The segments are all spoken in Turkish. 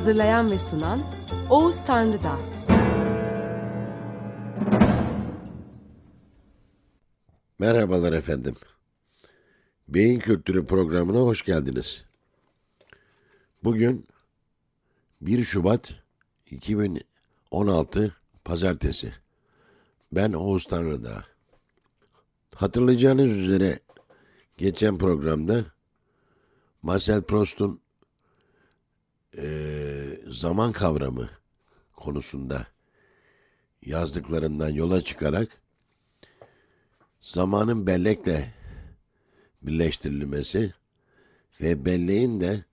Hazırlayan ve sunan Oğuz Tanrıdağ. Merhabalar efendim. Beyin Kültürü programına hoş geldiniz. Bugün 1 Şubat 2016 Pazartesi. Ben Oğuz Tanrıdağ. Hatırlayacağınız üzere geçen programda Marcel Proust'un eee, zaman kavramı konusunda yazdıklarından yola çıkarak zamanın bellekle birleştirilmesi ve belleğin de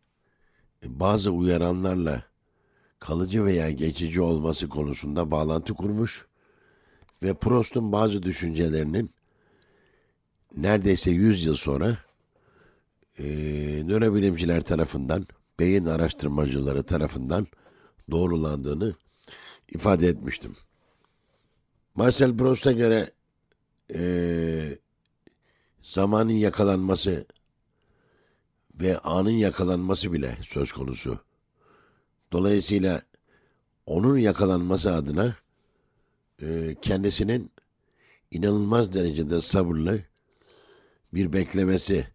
bazı uyaranlarla kalıcı veya geçici olması konusunda bağlantı kurmuş ve Proust'un bazı düşüncelerinin neredeyse 100 yıl sonra eee nörobilimciler tarafından, beyin araştırmacıları tarafından doğrulandığını ifade etmiştim. Marcel Proust'a göre eee, zamanın yakalanması ve anın yakalanması bile söz konusu. Dolayısıyla onun yakalanması adına eee, kendisinin inanılmaz derecede sabırlı bir beklemesi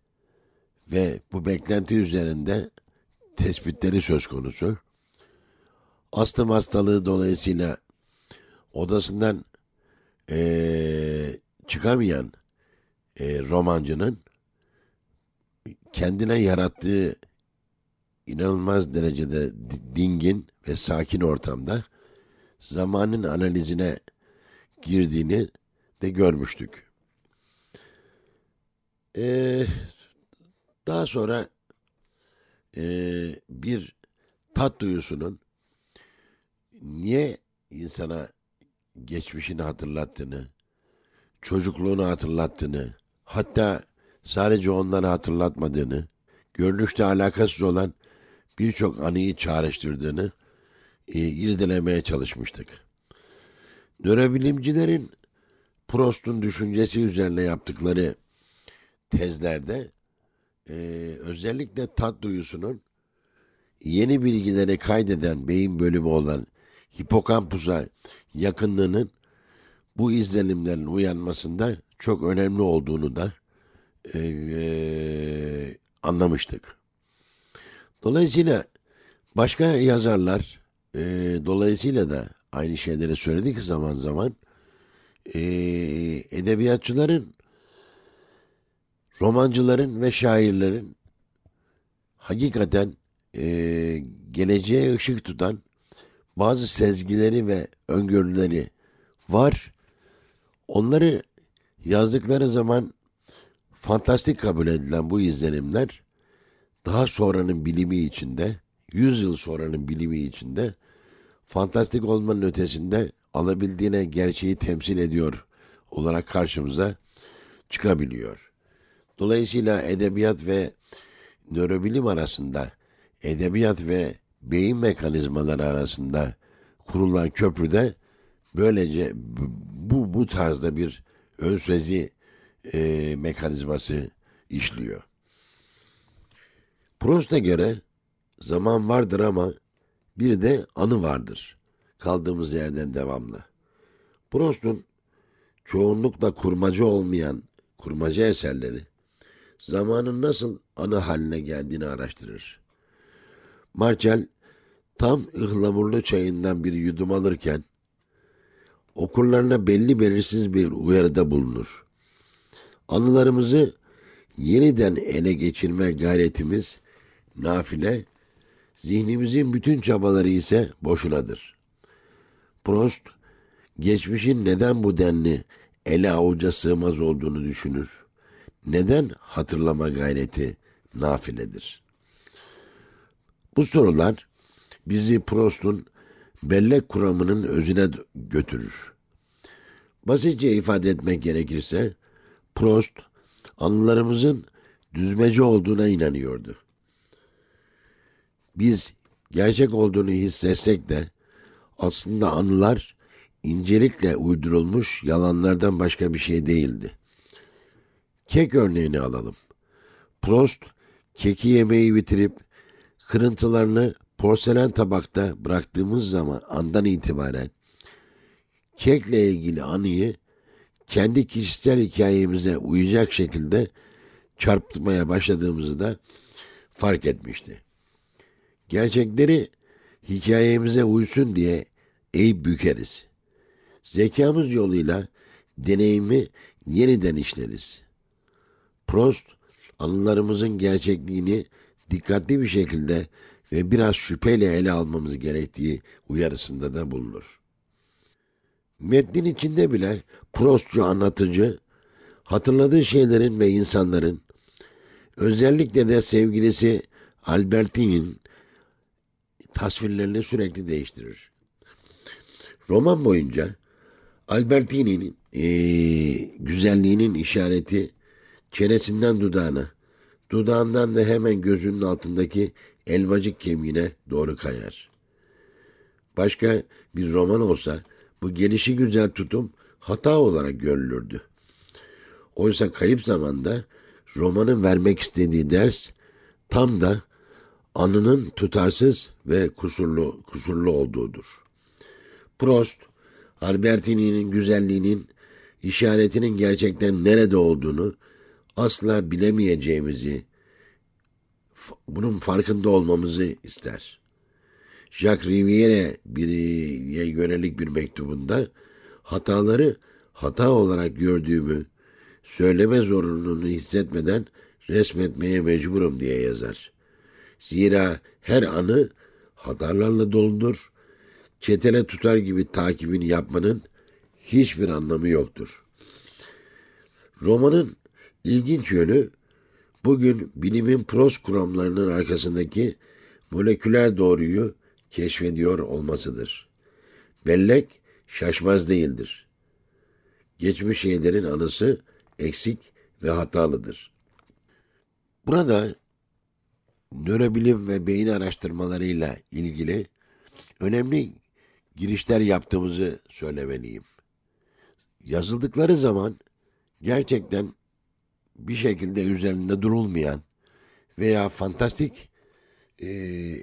ve bu beklenti üzerinde tespitleri söz konusu. Astım hastalığı dolayısıyla odasından eee, çıkamayan eee, romancının kendine yarattığı inanılmaz derecede di- dingin ve sakin ortamda zamanın analizine girdiğini de görmüştük. Eee, daha sonra eee, bir tat duyusunun niye insana geçmişini hatırlattığını, çocukluğunu hatırlattığını, hatta sadece onları hatırlatmadığını, görünüşte alakasız olan birçok anıyı çağrıştırdığını e, irdelemeye çalışmıştık. Nörobilimcilerin Proust'un düşüncesi üzerine yaptıkları tezlerde e, özellikle tat duyusunun yeni bilgileri kaydeden beyin bölümü olan hipokampusa yakınlığının bu izlenimlerin uyanmasında çok önemli olduğunu da e, e, anlamıştık. Dolayısıyla başka yazarlar e, dolayısıyla da aynı şeyleri söyledik zaman zaman e, edebiyatçıların romancıların ve şairlerin hakikaten e, geleceğe ışık tutan bazı sezgileri ve öngörüleri var. Onları yazdıkları zaman fantastik kabul edilen bu izlenimler daha sonranın bilimi içinde, 100 yıl sonranın bilimi içinde fantastik olmanın ötesinde alabildiğine gerçeği temsil ediyor olarak karşımıza çıkabiliyor. Dolayısıyla edebiyat ve nörobilim arasında, edebiyat ve beyin mekanizmaları arasında kurulan köprüde böylece bu bu tarzda bir ön sezi e, mekanizması işliyor. Proust'a göre zaman vardır ama bir de anı vardır. Kaldığımız yerden devamlı. Proust'un çoğunlukla kurmaca olmayan kurmaca eserleri zamanın nasıl anı haline geldiğini araştırır. Marcel tam ıhlamurlu çayından bir yudum alırken okurlarına belli belirsiz bir uyarıda bulunur. Anılarımızı yeniden ele geçirme gayretimiz nafile, zihnimizin bütün çabaları ise boşunadır. Proust, geçmişin neden bu denli ele avuca sığmaz olduğunu düşünür. Neden hatırlama gayreti nafiledir? Bu sorular bizi Prost'un bellek kuramının özüne götürür. Basitçe ifade etmek gerekirse Prost anılarımızın düzmece olduğuna inanıyordu. Biz gerçek olduğunu hissetsek de aslında anılar incelikle uydurulmuş yalanlardan başka bir şey değildi. Kek örneğini alalım. Prost keki yemeği bitirip kırıntılarını porselen tabakta bıraktığımız zaman andan itibaren kekle ilgili anıyı kendi kişisel hikayemize uyacak şekilde çarptırmaya başladığımızı da fark etmişti. Gerçekleri hikayemize uysun diye eğip bükeriz. Zekamız yoluyla deneyimi yeniden işleriz. Prost, anılarımızın gerçekliğini dikkatli bir şekilde ve biraz şüpheyle ele almamız gerektiği uyarısında da bulunur. Metnin içinde bile Prostçu anlatıcı, hatırladığı şeylerin ve insanların, özellikle de sevgilisi Albertine'in tasvirlerini sürekli değiştirir. Roman boyunca Albertini'nin e, güzelliğinin işareti çenesinden dudağına, dudağından da hemen gözünün altındaki elmacık kemiğine doğru kayar. Başka bir roman olsa bu gelişi güzel tutum hata olarak görülürdü. Oysa kayıp zamanda romanın vermek istediği ders tam da anının tutarsız ve kusurlu kusurlu olduğudur. Prost, Albertini'nin güzelliğinin işaretinin gerçekten nerede olduğunu asla bilemeyeceğimizi, bunun farkında olmamızı ister. Jacques Riviere biriye yönelik bir mektubunda hataları hata olarak gördüğümü, söyleme zorunluluğunu hissetmeden resmetmeye mecburum diye yazar. Zira her anı hatalarla doludur. Çetele tutar gibi takibini yapmanın hiçbir anlamı yoktur. Romanın ilginç yönü bugün bilimin pros kuramlarının arkasındaki moleküler doğruyu keşfediyor olmasıdır. Bellek şaşmaz değildir. Geçmiş şeylerin anısı eksik ve hatalıdır. Burada nörobilim ve beyin araştırmalarıyla ilgili önemli girişler yaptığımızı söylemeliyim. Yazıldıkları zaman gerçekten bir şekilde üzerinde durulmayan veya fantastik e,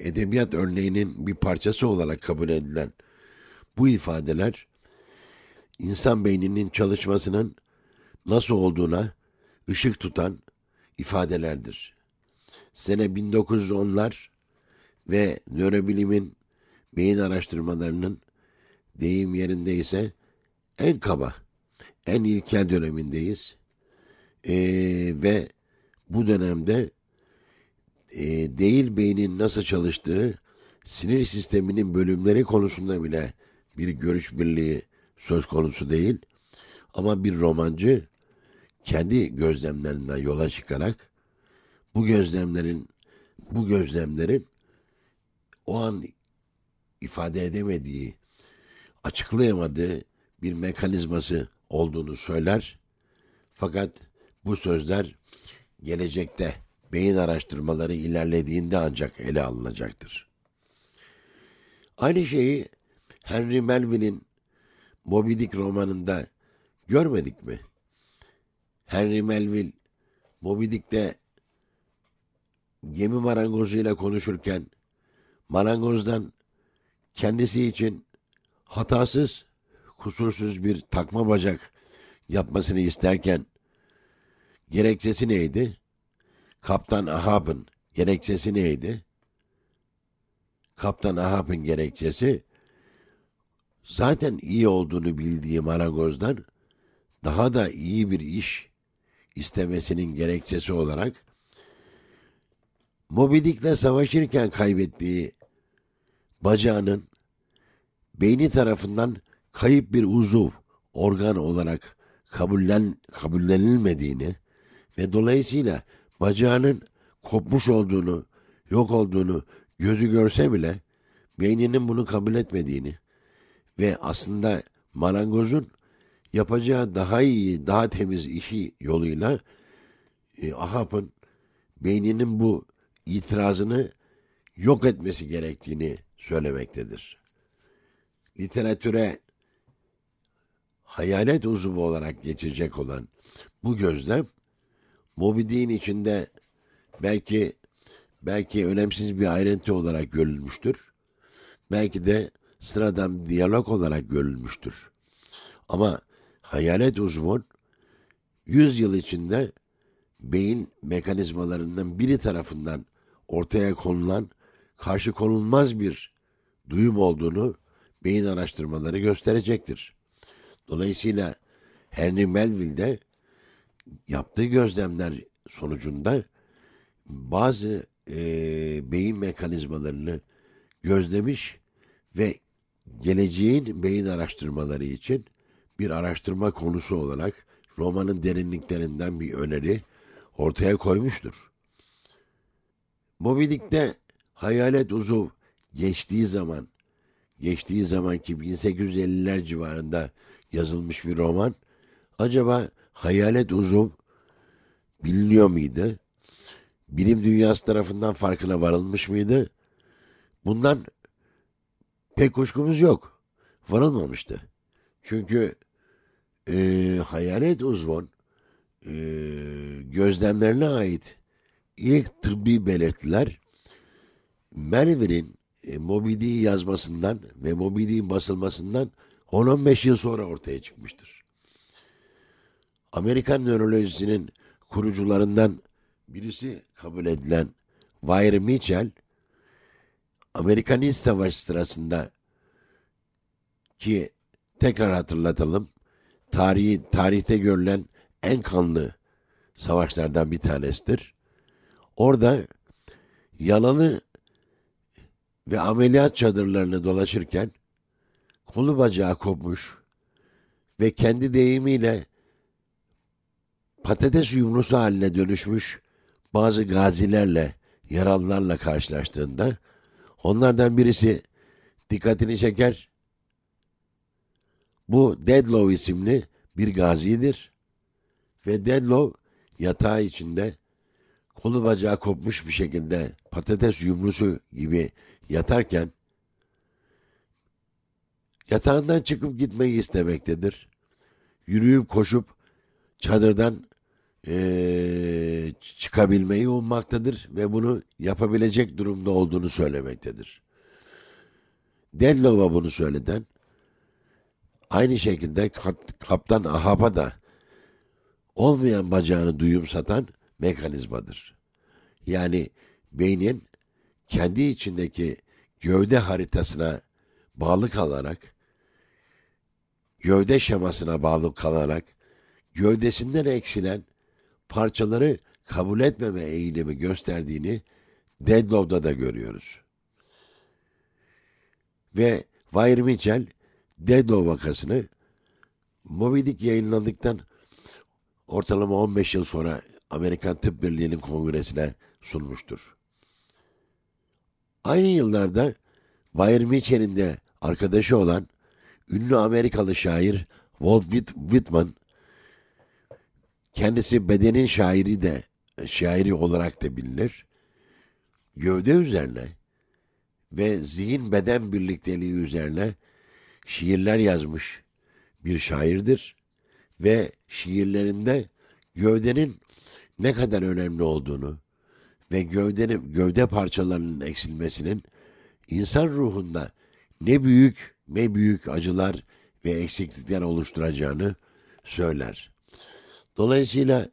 edebiyat örneğinin bir parçası olarak kabul edilen bu ifadeler insan beyninin çalışmasının nasıl olduğuna ışık tutan ifadelerdir. Sene 1910'lar ve nörobilimin beyin araştırmalarının deyim yerindeyse en kaba, en ilkel dönemindeyiz. Ee, ve bu dönemde e, değil beynin nasıl çalıştığı, sinir sisteminin bölümleri konusunda bile bir görüş birliği söz konusu değil. Ama bir romancı kendi gözlemlerinden yola çıkarak bu gözlemlerin bu gözlemlerin o an ifade edemediği, açıklayamadığı bir mekanizması olduğunu söyler. Fakat bu sözler gelecekte beyin araştırmaları ilerlediğinde ancak ele alınacaktır. Aynı şeyi Henry Melville'in Moby Dick romanında görmedik mi? Henry Melville Moby Dick'te gemi marangozuyla konuşurken marangozdan kendisi için hatasız, kusursuz bir takma bacak yapmasını isterken gerekçesi neydi? Kaptan Ahab'ın gerekçesi neydi? Kaptan Ahab'ın gerekçesi zaten iyi olduğunu bildiği marangozdan daha da iyi bir iş istemesinin gerekçesi olarak Moby Dick'le savaşırken kaybettiği bacağının beyni tarafından kayıp bir uzuv, organ olarak kabullen, kabullenilmediğini ve dolayısıyla bacağının kopmuş olduğunu, yok olduğunu gözü görse bile beyninin bunu kabul etmediğini ve aslında marangozun yapacağı daha iyi, daha temiz işi yoluyla e, Ahap'ın beyninin bu itirazını yok etmesi gerektiğini söylemektedir. Literatüre hayalet uzuvu olarak geçecek olan bu gözlem Moby Dick'in içinde belki belki önemsiz bir ayrıntı olarak görülmüştür. Belki de sıradan bir diyalog olarak görülmüştür. Ama hayalet uzvun 100 yıl içinde beyin mekanizmalarından biri tarafından ortaya konulan karşı konulmaz bir duyum olduğunu beyin araştırmaları gösterecektir. Dolayısıyla Henry Melville de yaptığı gözlemler sonucunda bazı e, beyin mekanizmalarını gözlemiş ve geleceğin beyin araştırmaları için bir araştırma konusu olarak romanın derinliklerinden bir öneri ortaya koymuştur. Moby Dick'te hayalet uzuv geçtiği zaman, geçtiği zamanki 1850'ler civarında yazılmış bir roman, acaba hayalet uzuv biliniyor muydu? Bilim dünyası tarafından farkına varılmış mıydı? Bundan pek kuşkumuz yok. Varılmamıştı. Çünkü e, hayalet uzvun e, gözlemlerine ait ilk tıbbi belirtiler Melville'in e, Moby yazmasından ve Moby basılmasından 10-15 yıl sonra ortaya çıkmıştır. Amerikan nörolojisinin kurucularından birisi kabul edilen Wire Mitchell, Amerikan İç Savaşı sırasında ki tekrar hatırlatalım, tarihi, tarihte görülen en kanlı savaşlardan bir tanesidir. Orada yalalı ve ameliyat çadırlarını dolaşırken kolu bacağı kopmuş ve kendi deyimiyle patates yumrusu haline dönüşmüş bazı gazilerle, yaralılarla karşılaştığında onlardan birisi dikkatini çeker. Bu Deadlow isimli bir gazidir ve Deadlow yatağı içinde kolu bacağı kopmuş bir şekilde patates yumrusu gibi yatarken yatağından çıkıp gitmeyi istemektedir. Yürüyüp koşup çadırdan ee, çıkabilmeyi ummaktadır ve bunu yapabilecek durumda olduğunu söylemektedir. Dellova bunu söyleden aynı şekilde Kaptan Ahab'a da olmayan bacağını duyum satan mekanizmadır. Yani beynin kendi içindeki gövde haritasına bağlı kalarak, gövde şemasına bağlı kalarak, gövdesinden eksilen parçaları kabul etmeme eğilimi gösterdiğini Deadlow'da da görüyoruz. Ve Wire Mitchell Deadlow vakasını Moby Dick yayınlandıktan ortalama 15 yıl sonra Amerikan Tıp Birliği'nin kongresine sunmuştur. Aynı yıllarda Wire Mitchell'in de arkadaşı olan ünlü Amerikalı şair Walt Whitman kendisi bedenin şairi de şairi olarak da bilinir. Gövde üzerine ve zihin beden birlikteliği üzerine şiirler yazmış bir şairdir ve şiirlerinde gövdenin ne kadar önemli olduğunu ve gövdenin gövde parçalarının eksilmesinin insan ruhunda ne büyük ne büyük acılar ve eksiklikler oluşturacağını söyler. Dolayısıyla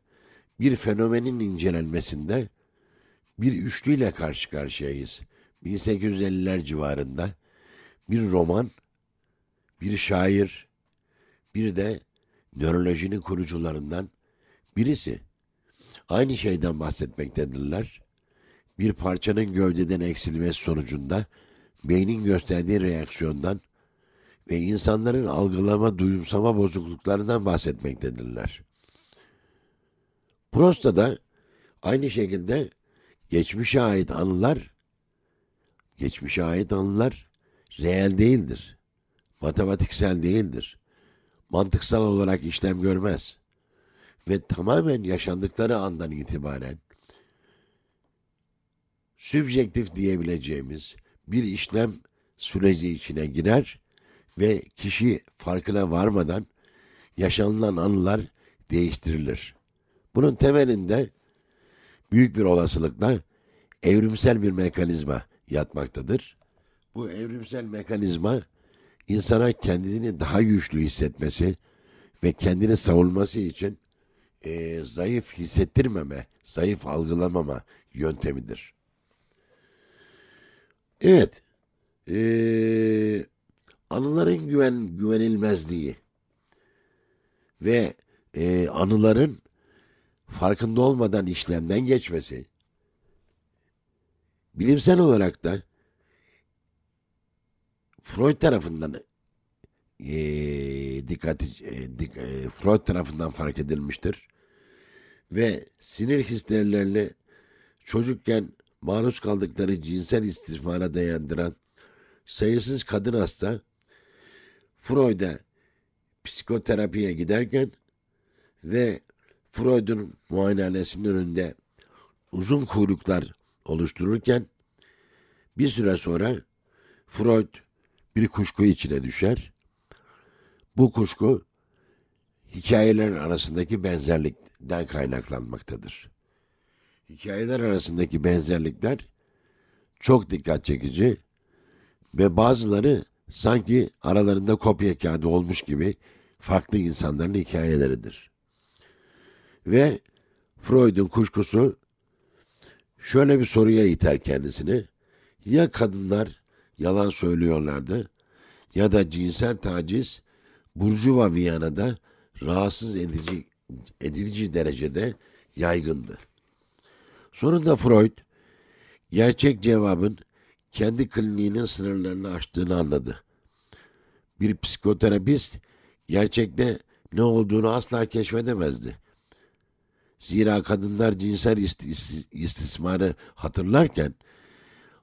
bir fenomenin incelenmesinde bir üçlüyle karşı karşıyayız. 1850'ler civarında bir roman, bir şair, bir de nörolojinin kurucularından birisi. Aynı şeyden bahsetmektedirler. Bir parçanın gövdeden eksilmesi sonucunda beynin gösterdiği reaksiyondan ve insanların algılama, duyumsama bozukluklarından bahsetmektedirler. Prosta'da aynı şekilde geçmişe ait anılar Geçmişe ait anılar reel değildir. Matematiksel değildir. Mantıksal olarak işlem görmez. Ve tamamen yaşandıkları andan itibaren sübjektif diyebileceğimiz bir işlem süreci içine girer ve kişi farkına varmadan yaşanılan anılar değiştirilir. Bunun temelinde büyük bir olasılıkla evrimsel bir mekanizma yatmaktadır. Bu evrimsel mekanizma insana kendini daha güçlü hissetmesi ve kendini savunması için e, zayıf hissettirmeme, zayıf algılamama yöntemidir. Evet, e, anıların güven güvenilmezliği ve e, anıların farkında olmadan işlemden geçmesi, bilimsel olarak da Freud tarafından e, dikkati e, dik, e, Freud tarafından fark edilmiştir. Ve sinir hislerlerini çocukken maruz kaldıkları cinsel istismara dayandıran sayısız kadın hasta Freud'a psikoterapiye giderken ve Freud'un muayenehanesinin önünde uzun kuyruklar oluştururken bir süre sonra Freud bir kuşku içine düşer. Bu kuşku hikayeler arasındaki benzerlikten kaynaklanmaktadır. Hikayeler arasındaki benzerlikler çok dikkat çekici ve bazıları sanki aralarında kopya kağıdı olmuş gibi farklı insanların hikayeleridir. Ve Freud'un kuşkusu şöyle bir soruya iter kendisini. Ya kadınlar yalan söylüyorlardı ya da cinsel taciz Burjuva Viyana'da rahatsız edici, edici derecede yaygındı. Sonunda Freud gerçek cevabın kendi kliniğinin sınırlarını aştığını anladı. Bir psikoterapist gerçekte ne olduğunu asla keşfedemezdi. Zira kadınlar cinsel istismarı hatırlarken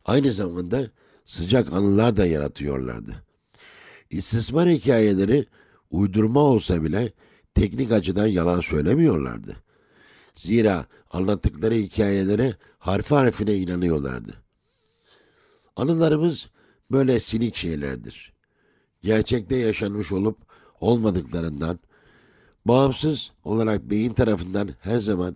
aynı zamanda sıcak anılar da yaratıyorlardı. İstismar hikayeleri uydurma olsa bile teknik açıdan yalan söylemiyorlardı. Zira anlattıkları hikayelere harfi harfine inanıyorlardı. Anılarımız böyle sinik şeylerdir. Gerçekte yaşanmış olup olmadıklarından bağımsız olarak beyin tarafından her zaman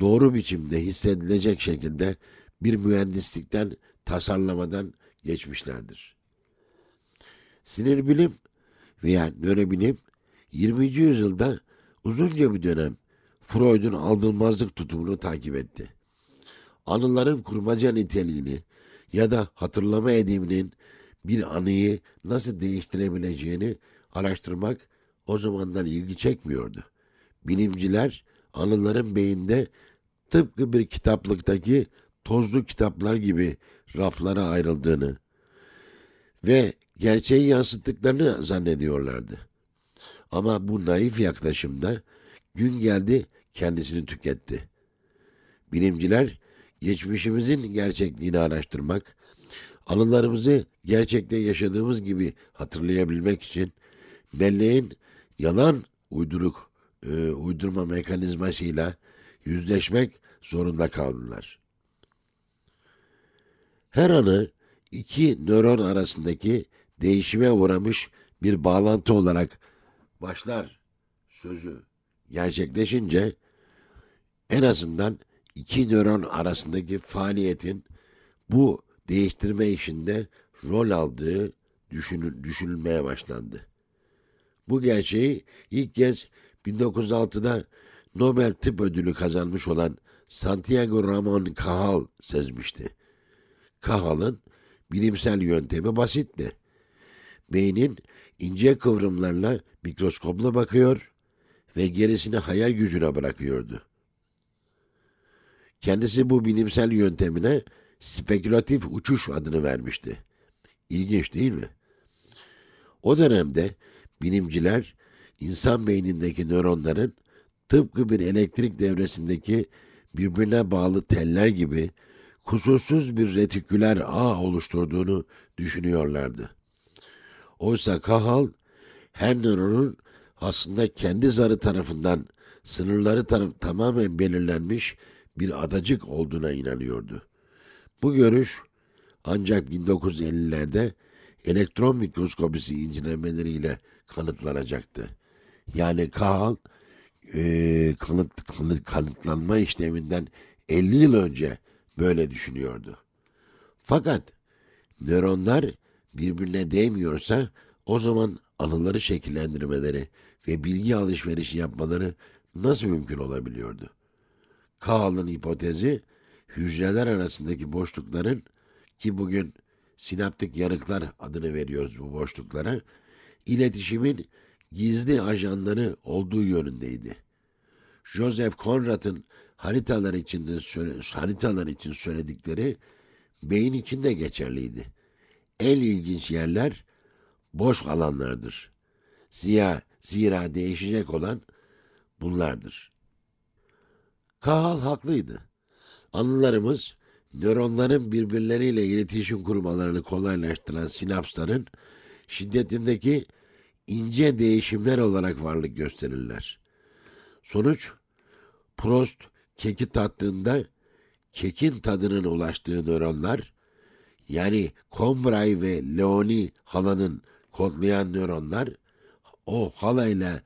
doğru biçimde hissedilecek şekilde bir mühendislikten, tasarlamadan geçmişlerdir. Sinir bilim veya nörobilim 20. yüzyılda uzunca bir dönem Freud'un aldırmazlık tutumunu takip etti. Anıların kurmaca niteliğini ya da hatırlama ediminin bir anıyı nasıl değiştirebileceğini araştırmak o zamanlar ilgi çekmiyordu. Bilimciler anıların beyinde tıpkı bir kitaplıktaki tozlu kitaplar gibi raflara ayrıldığını ve gerçeği yansıttıklarını zannediyorlardı. Ama bu naif yaklaşımda gün geldi kendisini tüketti. Bilimciler geçmişimizin gerçekliğini araştırmak, anılarımızı gerçekte yaşadığımız gibi hatırlayabilmek için belleğin yalan uyduruk e, uydurma mekanizmasıyla yüzleşmek zorunda kaldılar. Her anı iki nöron arasındaki değişime uğramış bir bağlantı olarak başlar sözü gerçekleşince en azından iki nöron arasındaki faaliyetin bu değiştirme işinde rol aldığı düşünül, düşünülmeye başlandı. Bu gerçeği ilk kez 1906'da Nobel Tıp Ödülü kazanmış olan Santiago Ramon Cajal sezmişti. Cajal'ın bilimsel yöntemi basitti. Beynin ince kıvrımlarla mikroskopla bakıyor ve gerisini hayal gücüne bırakıyordu. Kendisi bu bilimsel yöntemine spekülatif uçuş adını vermişti. İlginç değil mi? O dönemde bilimciler insan beynindeki nöronların tıpkı bir elektrik devresindeki birbirine bağlı teller gibi kusursuz bir retiküler ağ oluşturduğunu düşünüyorlardı. Oysa Kahal her nöronun aslında kendi zarı tarafından sınırları taraf tamamen belirlenmiş bir adacık olduğuna inanıyordu. Bu görüş ancak 1950'lerde elektron mikroskopisi incelemeleriyle kanıtlanacaktı. Yani Kahal e, kanıt, kanıt, kanıtlanma işleminden 50 yıl önce böyle düşünüyordu. Fakat nöronlar birbirine değmiyorsa o zaman anıları şekillendirmeleri ve bilgi alışverişi yapmaları nasıl mümkün olabiliyordu? Kahl'ın hipotezi hücreler arasındaki boşlukların ki bugün sinaptik yarıklar adını veriyoruz bu boşluklara, iletişimin gizli ajanları olduğu yönündeydi. Joseph Conrad'ın haritalar içinde haritalar için söyledikleri beyin içinde geçerliydi. En ilginç yerler boş alanlardır. Ziya, zira değişecek olan bunlardır. Kahal haklıydı. Anılarımız nöronların birbirleriyle iletişim kurmalarını kolaylaştıran sinapsların şiddetindeki ince değişimler olarak varlık gösterirler. Sonuç, Prost keki tattığında kekin tadının ulaştığı nöronlar, yani Combray ve Leoni halanın kodlayan nöronlar, o halayla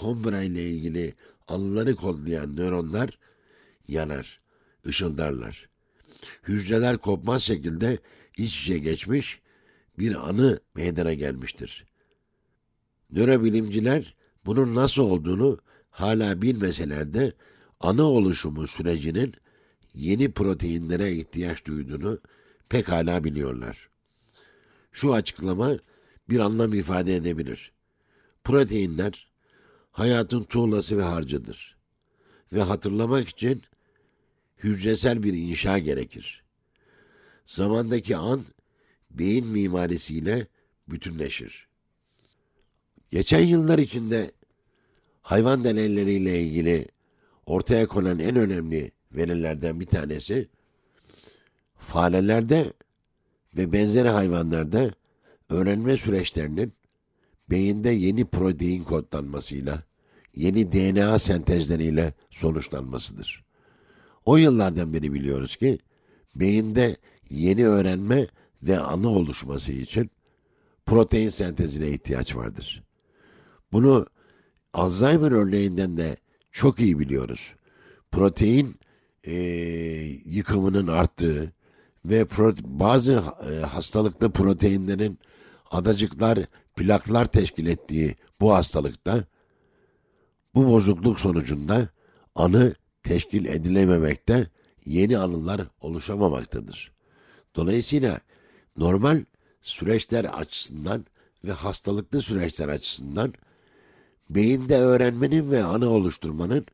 Combray ile ilgili anıları kodlayan nöronlar yanar, ışıldarlar. Hücreler kopmaz şekilde iç içe geçmiş bir anı meydana gelmiştir. Nörobilimciler bunun nasıl olduğunu hala bilmeseler de ana oluşumu sürecinin yeni proteinlere ihtiyaç duyduğunu pekala biliyorlar. Şu açıklama bir anlam ifade edebilir. Proteinler hayatın tuğlası ve harcıdır. Ve hatırlamak için hücresel bir inşa gerekir. Zamandaki an beyin mimarisiyle bütünleşir. Geçen yıllar içinde hayvan deneyleriyle ilgili ortaya konan en önemli verilerden bir tanesi farelerde ve benzeri hayvanlarda öğrenme süreçlerinin beyinde yeni protein kodlanmasıyla, yeni DNA sentezleriyle sonuçlanmasıdır. O yıllardan beri biliyoruz ki beyinde yeni öğrenme ve anı oluşması için protein sentezine ihtiyaç vardır. Bunu Alzheimer örneğinden de çok iyi biliyoruz. Protein e, yıkımının arttığı ve pro, bazı e, hastalıkta proteinlerin adacıklar, plaklar teşkil ettiği bu hastalıkta bu bozukluk sonucunda anı teşkil edilememekte, yeni anılar oluşamamaktadır. Dolayısıyla normal süreçler açısından ve hastalıklı süreçler açısından beyinde öğrenmenin ve anı oluşturmanın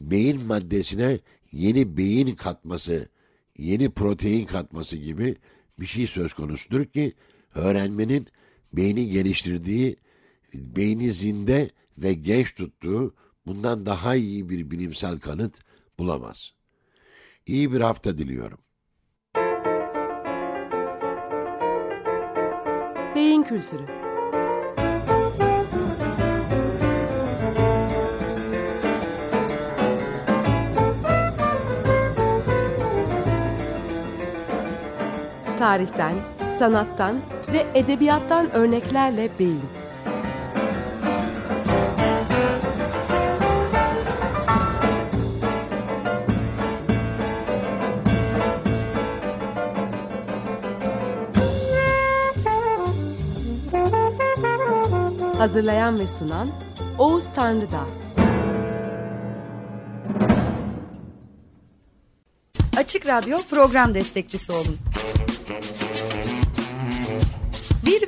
beyin maddesine yeni beyin katması, yeni protein katması gibi bir şey söz konusudur ki öğrenmenin beyni geliştirdiği, beyni zinde ve genç tuttuğu bundan daha iyi bir bilimsel kanıt bulamaz. İyi bir hafta diliyorum. Beyin Kültürü tarihten, sanattan ve edebiyattan örneklerle beyin. Hazırlayan ve sunan Oğuz Tanrıdağ. Açık Radyo program destekçisi olun